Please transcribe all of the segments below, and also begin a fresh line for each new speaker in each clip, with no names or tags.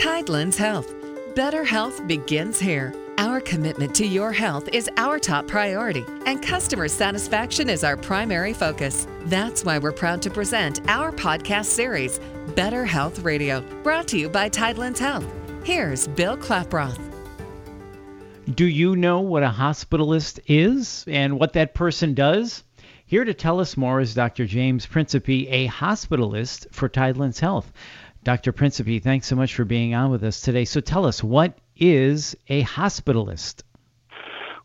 Tidelands Health. Better health begins here. Our commitment to your health is our top priority, and customer satisfaction is our primary focus. That's why we're proud to present our podcast series, Better Health Radio, brought to you by Tidelands Health. Here's Bill Klaproth.
Do you know what a hospitalist is and what that person does? Here to tell us more is Dr. James Principe, a hospitalist for Tidelands Health. Dr. Principe, thanks so much for being on with us today. So tell us, what is a hospitalist?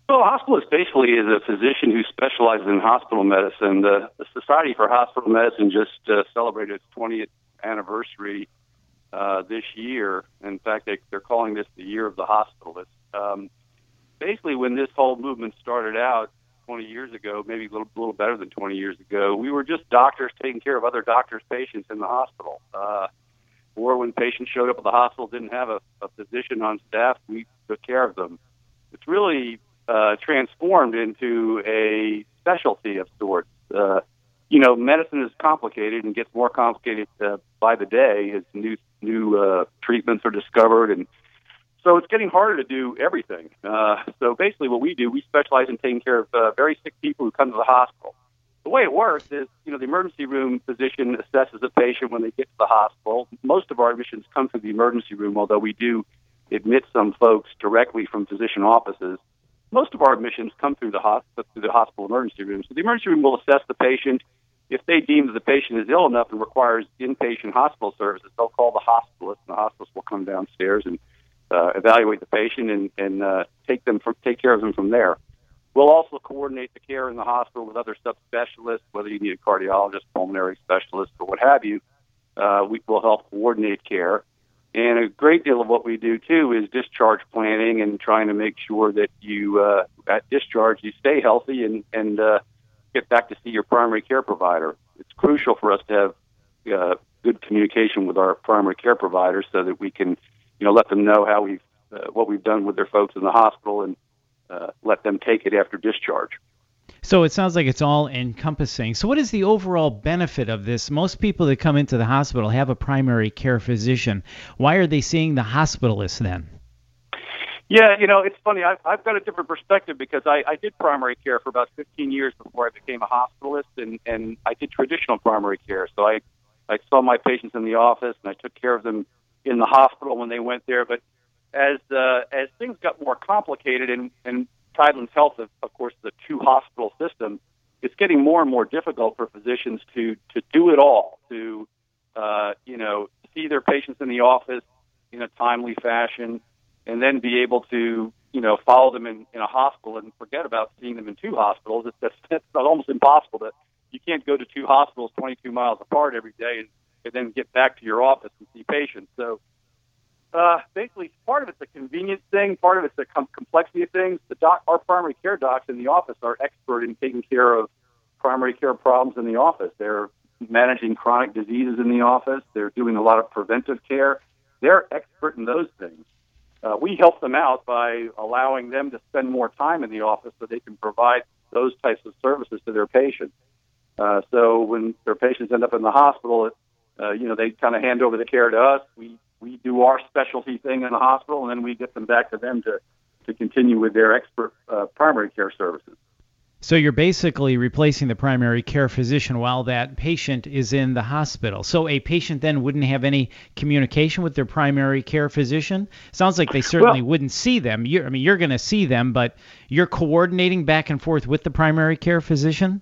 Well, a hospitalist basically is a physician who specializes in hospital medicine. The, the Society for Hospital Medicine just uh, celebrated its 20th anniversary uh, this year. In fact, they, they're calling this the Year of the Hospitalist. Um, basically, when this whole movement started out 20 years ago, maybe a little, little better than 20 years ago, we were just doctors taking care of other doctors' patients in the hospital. Uh, or when patients showed up at the hospital didn't have a, a physician on staff, we took care of them. It's really uh, transformed into a specialty of sorts. Uh, you know, medicine is complicated and gets more complicated uh, by the day as new new uh, treatments are discovered, and so it's getting harder to do everything. Uh, so basically, what we do, we specialize in taking care of uh, very sick people who come to the hospital the way it works is, you know, the emergency room physician assesses a patient when they get to the hospital. Most of our admissions come through the emergency room, although we do admit some folks directly from physician offices. Most of our admissions come through the hospital, through the hospital emergency room. So the emergency room will assess the patient. If they deem that the patient is ill enough and requires inpatient hospital services, they'll call the hospitalist, and the hospitalist will come downstairs and uh, evaluate the patient and, and uh, take them from, take care of them from there. We'll also coordinate the care in the hospital with other subspecialists, whether you need a cardiologist, pulmonary specialist, or what have you. Uh, we will help coordinate care. And a great deal of what we do too is discharge planning and trying to make sure that you, uh, at discharge, you stay healthy and, and uh, get back to see your primary care provider. It's crucial for us to have uh, good communication with our primary care providers so that we can, you know, let them know how we've, uh, what we've done with their folks in the hospital and uh, let them take it after discharge.
So it sounds like it's all encompassing. So what is the overall benefit of this? Most people that come into the hospital have a primary care physician. Why are they seeing the hospitalist then?
Yeah, you know, it's funny. I've, I've got a different perspective because I, I did primary care for about 15 years before I became a hospitalist, and, and I did traditional primary care. So I, I saw my patients in the office, and I took care of them in the hospital when they went there. But as uh, as things got more complicated and and Tidelands Health, of, of course, the two hospital system, it's getting more and more difficult for physicians to to do it all, to uh, you know see their patients in the office in a timely fashion, and then be able to you know follow them in, in a hospital and forget about seeing them in two hospitals. It's, that's, that's almost impossible. That you can't go to two hospitals 22 miles apart every day and, and then get back to your office and see patients. So uh, basically, part of it's a convenience thing, part of it's a com- complexity of things. The doc, our primary care docs in the office are expert in taking care of primary care problems in the office. They're managing chronic diseases in the office. They're doing a lot of preventive care. They're expert in those things. Uh, we help them out by allowing them to spend more time in the office so they can provide those types of services to their patients. Uh, so when their patients end up in the hospital, uh, you know, they kind of hand over the care to us. We we do our specialty thing in the hospital, and then we get them back to them to, to continue with their expert uh, primary care services.
So you're basically replacing the primary care physician while that patient is in the hospital. So a patient then wouldn't have any communication with their primary care physician. Sounds like they certainly well, wouldn't see them. You're, I mean, you're going to see them, but you're coordinating back and forth with the primary care physician.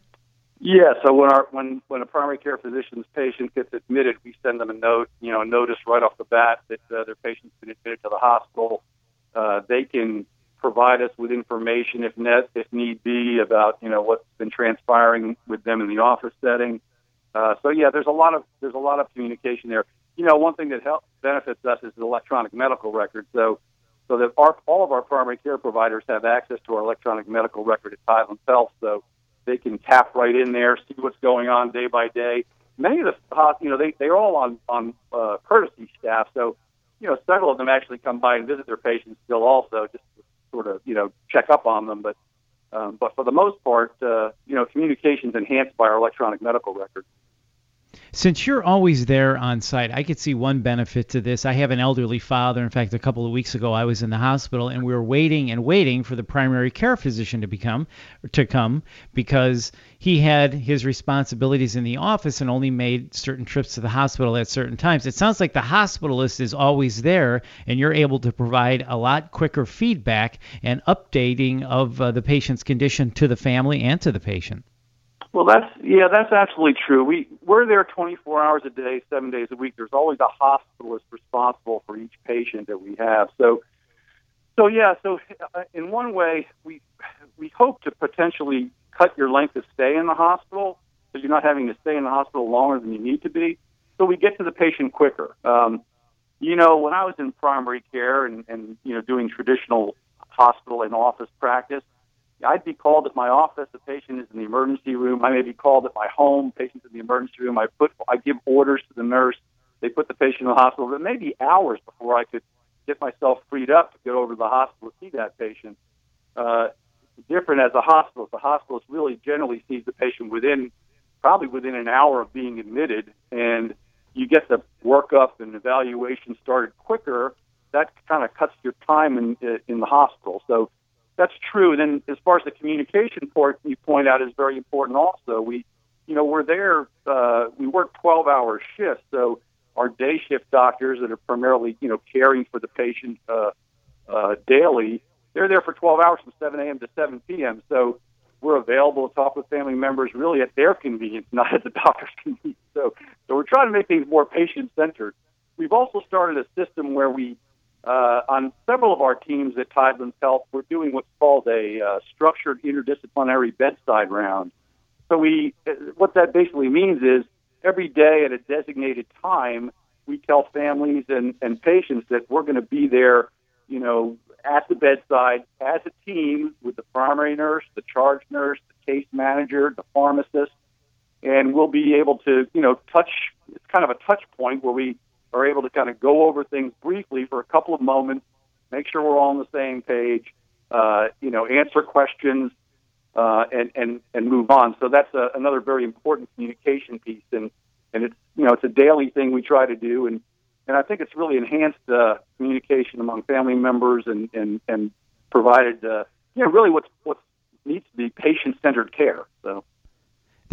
Yeah, so when our when when a primary care physician's patient gets admitted, we send them a note, you know, a notice right off the bat that uh, their patient's been admitted to the hospital. Uh, they can provide us with information if net if need be about you know what's been transpiring with them in the office setting. Uh, so yeah, there's a lot of there's a lot of communication there. You know, one thing that helps benefits us is the electronic medical record. So so that our all of our primary care providers have access to our electronic medical record at Tidelands Health. So they can tap right in there, see what's going on day by day. Many of the, you know, they they're all on on uh, courtesy staff, so you know, several of them actually come by and visit their patients still, also just to sort of you know check up on them. But um, but for the most part, uh, you know, communications enhanced by our electronic medical record.
Since you're always there on site, I could see one benefit to this. I have an elderly father. In fact, a couple of weeks ago, I was in the hospital and we were waiting and waiting for the primary care physician to become to come because he had his responsibilities in the office and only made certain trips to the hospital at certain times. It sounds like the hospitalist is always there and you're able to provide a lot quicker feedback and updating of uh, the patient's condition to the family and to the patient.
Well, that's yeah, that's absolutely true. We we're there 24 hours a day, seven days a week. There's always a hospitalist responsible for each patient that we have. So, so yeah, so uh, in one way, we we hope to potentially cut your length of stay in the hospital, so you're not having to stay in the hospital longer than you need to be. So we get to the patient quicker. Um, you know, when I was in primary care and, and you know doing traditional hospital and office practice, I'd be called at my office. The patient is in the emergency room. I may be called at my home. Patient's in the emergency room. I put, I give orders to the nurse. They put the patient in the hospital. It may be hours before I could get myself freed up to get over to the hospital to see that patient. Uh, different as a hospital. The hospitalist really generally sees the patient within, probably within an hour of being admitted, and you get the workup and evaluation started quicker. That kind of cuts your time in in the hospital. So that's true. Then as far as the communication part you point out is very important also. We, you know, we're there, uh, we work 12 hour shifts. So our day shift doctors that are primarily, you know, caring for the patient uh, uh, daily, they're there for 12 hours from 7 a.m. to 7 p.m. So we're available to talk with family members really at their convenience, not at the doctor's convenience. So, so we're trying to make things more patient centered. We've also started a system where we uh, on several of our teams at Tidelands Health, we're doing what's called a uh, structured interdisciplinary bedside round. So we, uh, what that basically means is every day at a designated time, we tell families and, and patients that we're going to be there, you know, at the bedside as a team with the primary nurse, the charge nurse, the case manager, the pharmacist, and we'll be able to, you know, touch. It's kind of a touch point where we are able to kind of go over things briefly for a couple of moments, make sure we're all on the same page, uh, you know, answer questions, uh, and and and move on. So that's a, another very important communication piece, and and it's you know it's a daily thing we try to do, and and I think it's really enhanced uh, communication among family members and and and provided uh, you know really what's what needs to be patient centered care. So.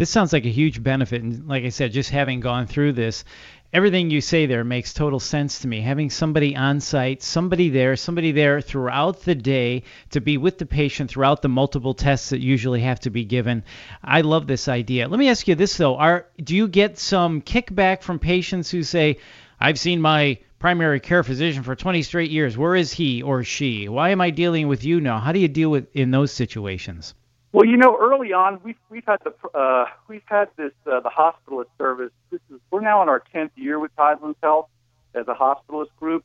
This sounds like a huge benefit, and like I said, just having gone through this, everything you say there makes total sense to me. Having somebody on site, somebody there, somebody there throughout the day to be with the patient throughout the multiple tests that usually have to be given. I love this idea. Let me ask you this though: Are do you get some kickback from patients who say, "I've seen my primary care physician for 20 straight years. Where is he or she? Why am I dealing with you now?" How do you deal with in those situations?
Well, you know, early on, we've we've had the uh, we've had this uh, the hospitalist service. This is we're now in our tenth year with Tidelands Health as a hospitalist group.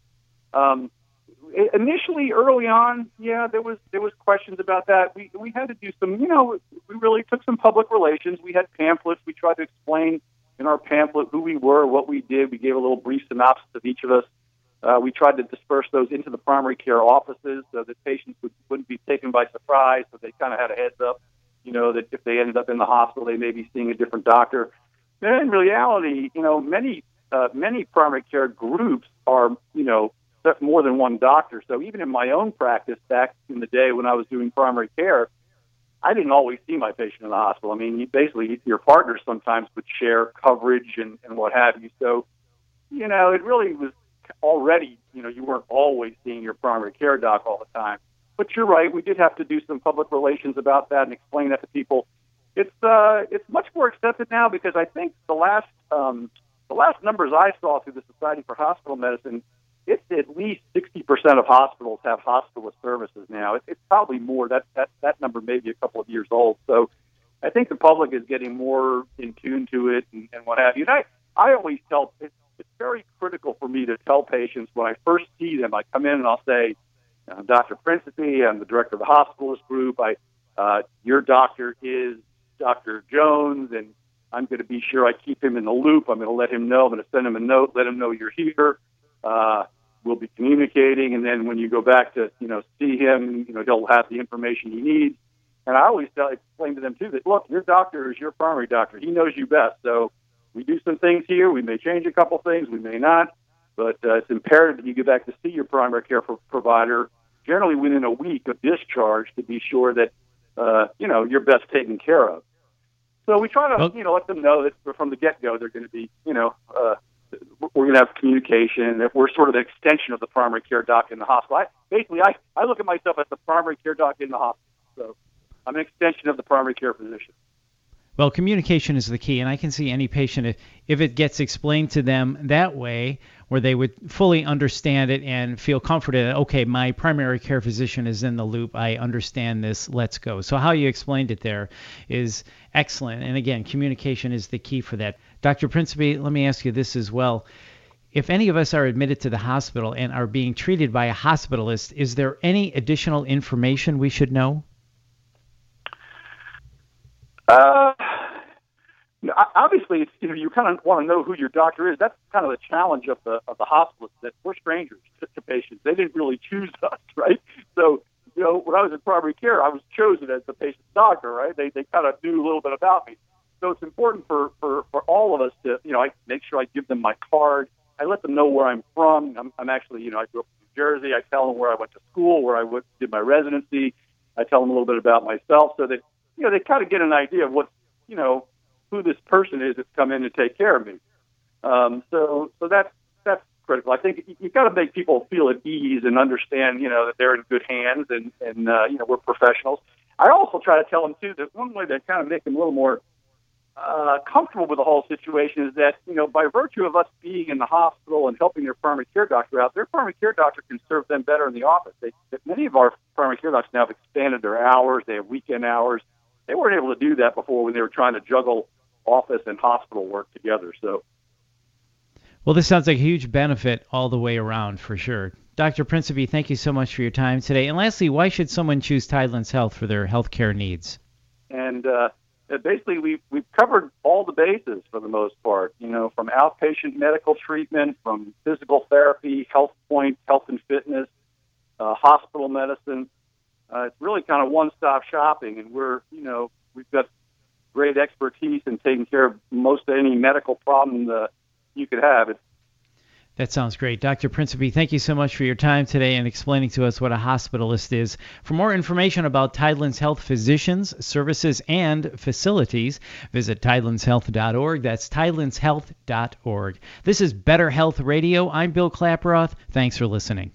Um, initially, early on, yeah, there was there was questions about that. We we had to do some, you know, we really took some public relations. We had pamphlets. We tried to explain in our pamphlet who we were, what we did. We gave a little brief synopsis of each of us. Uh, we tried to disperse those into the primary care offices so that patients would, wouldn't be taken by surprise, so they kind of had a heads up, you know, that if they ended up in the hospital, they may be seeing a different doctor. And in reality, you know, many uh, many primary care groups are, you know, more than one doctor. So even in my own practice back in the day when I was doing primary care, I didn't always see my patient in the hospital. I mean, you basically your partners sometimes would share coverage and, and what have you. So, you know, it really was already, you know, you weren't always seeing your primary care doc all the time. But you're right, we did have to do some public relations about that and explain that to people. It's uh, it's much more accepted now because I think the last um, the last numbers I saw through the Society for Hospital Medicine, it's at least 60% of hospitals have hospitalist services now. It's, it's probably more. That that that number may be a couple of years old. So I think the public is getting more in tune to it and, and what have you. And I I always tell it's very critical for me to tell patients when I first see them. I come in and I'll say, I'm Dr. Principe. I'm the director of the hospitalist group. I, uh, your doctor is Dr. Jones, and I'm going to be sure I keep him in the loop. I'm going to let him know. I'm going to send him a note, let him know you're here. Uh, we'll be communicating, and then when you go back to you know see him, you know he'll have the information he needs. And I always tell, explain to them too that look, your doctor is your primary doctor. He knows you best. So we do some things here. We may change a couple things. We may not. But uh, it's imperative that you get back to see your primary care provider generally within a week of discharge to be sure that uh, you know you're best taken care of. So we try to well, you know let them know that from the get go they're going to be you know uh, we're going to have communication. If we're sort of an extension of the primary care doc in the hospital, I, basically I I look at myself as the primary care doc in the hospital. So I'm an extension of the primary care physician.
Well, communication is the key, and I can see any patient if, if it gets explained to them that way, where they would fully understand it and feel comforted. Okay, my primary care physician is in the loop. I understand this. Let's go. So how you explained it there is excellent, and again, communication is the key for that. Dr. Principe, let me ask you this as well. If any of us are admitted to the hospital and are being treated by a hospitalist, is there any additional information we should know?
Uh, obviously, it's, you know, you kind of want to know who your doctor is. That's kind of the challenge of the of the hospitalists that we're strangers to, to patients. They didn't really choose us, right? So, you know, when I was in primary care, I was chosen as the patient's doctor, right? They they kind of knew a little bit about me. So it's important for for for all of us to, you know, I make sure I give them my card. I let them know where I'm from. I'm, I'm actually, you know, I grew up in New Jersey. I tell them where I went to school, where I went, did my residency. I tell them a little bit about myself, so that you know they kind of get an idea of what you know who this person is that's come in to take care of me. Um, so so that's that's critical. I think you, you got to make people feel at ease and understand, you know, that they're in good hands and and uh, you know we're professionals. I also try to tell them too that one way to kind of make them a little more uh, comfortable with the whole situation is that you know by virtue of us being in the hospital and helping their primary care doctor out, their primary care doctor can serve them better in the office. They, many of our primary care doctors now have expanded their hours. They have weekend hours. They weren't able to do that before when they were trying to juggle office and hospital work together. So.
Well, this sounds like a huge benefit all the way around for sure. Dr. Principe, thank you so much for your time today. And lastly, why should someone choose Tidelands Health for their health care needs?
And uh, basically, we've, we've covered all the bases for the most part, you know, from outpatient medical treatment, from physical therapy, health point, health and fitness, uh, hospital medicine. Uh, it's really kind of one-stop shopping, and we're, you know, we've got great expertise in taking care of most any medical problem that you could have.
That sounds great. Dr. Principe, thank you so much for your time today and explaining to us what a hospitalist is. For more information about Tidelands Health physicians, services, and facilities, visit tidelandshealth.org. That's tidelandshealth.org. This is Better Health Radio. I'm Bill Klaproth. Thanks for listening.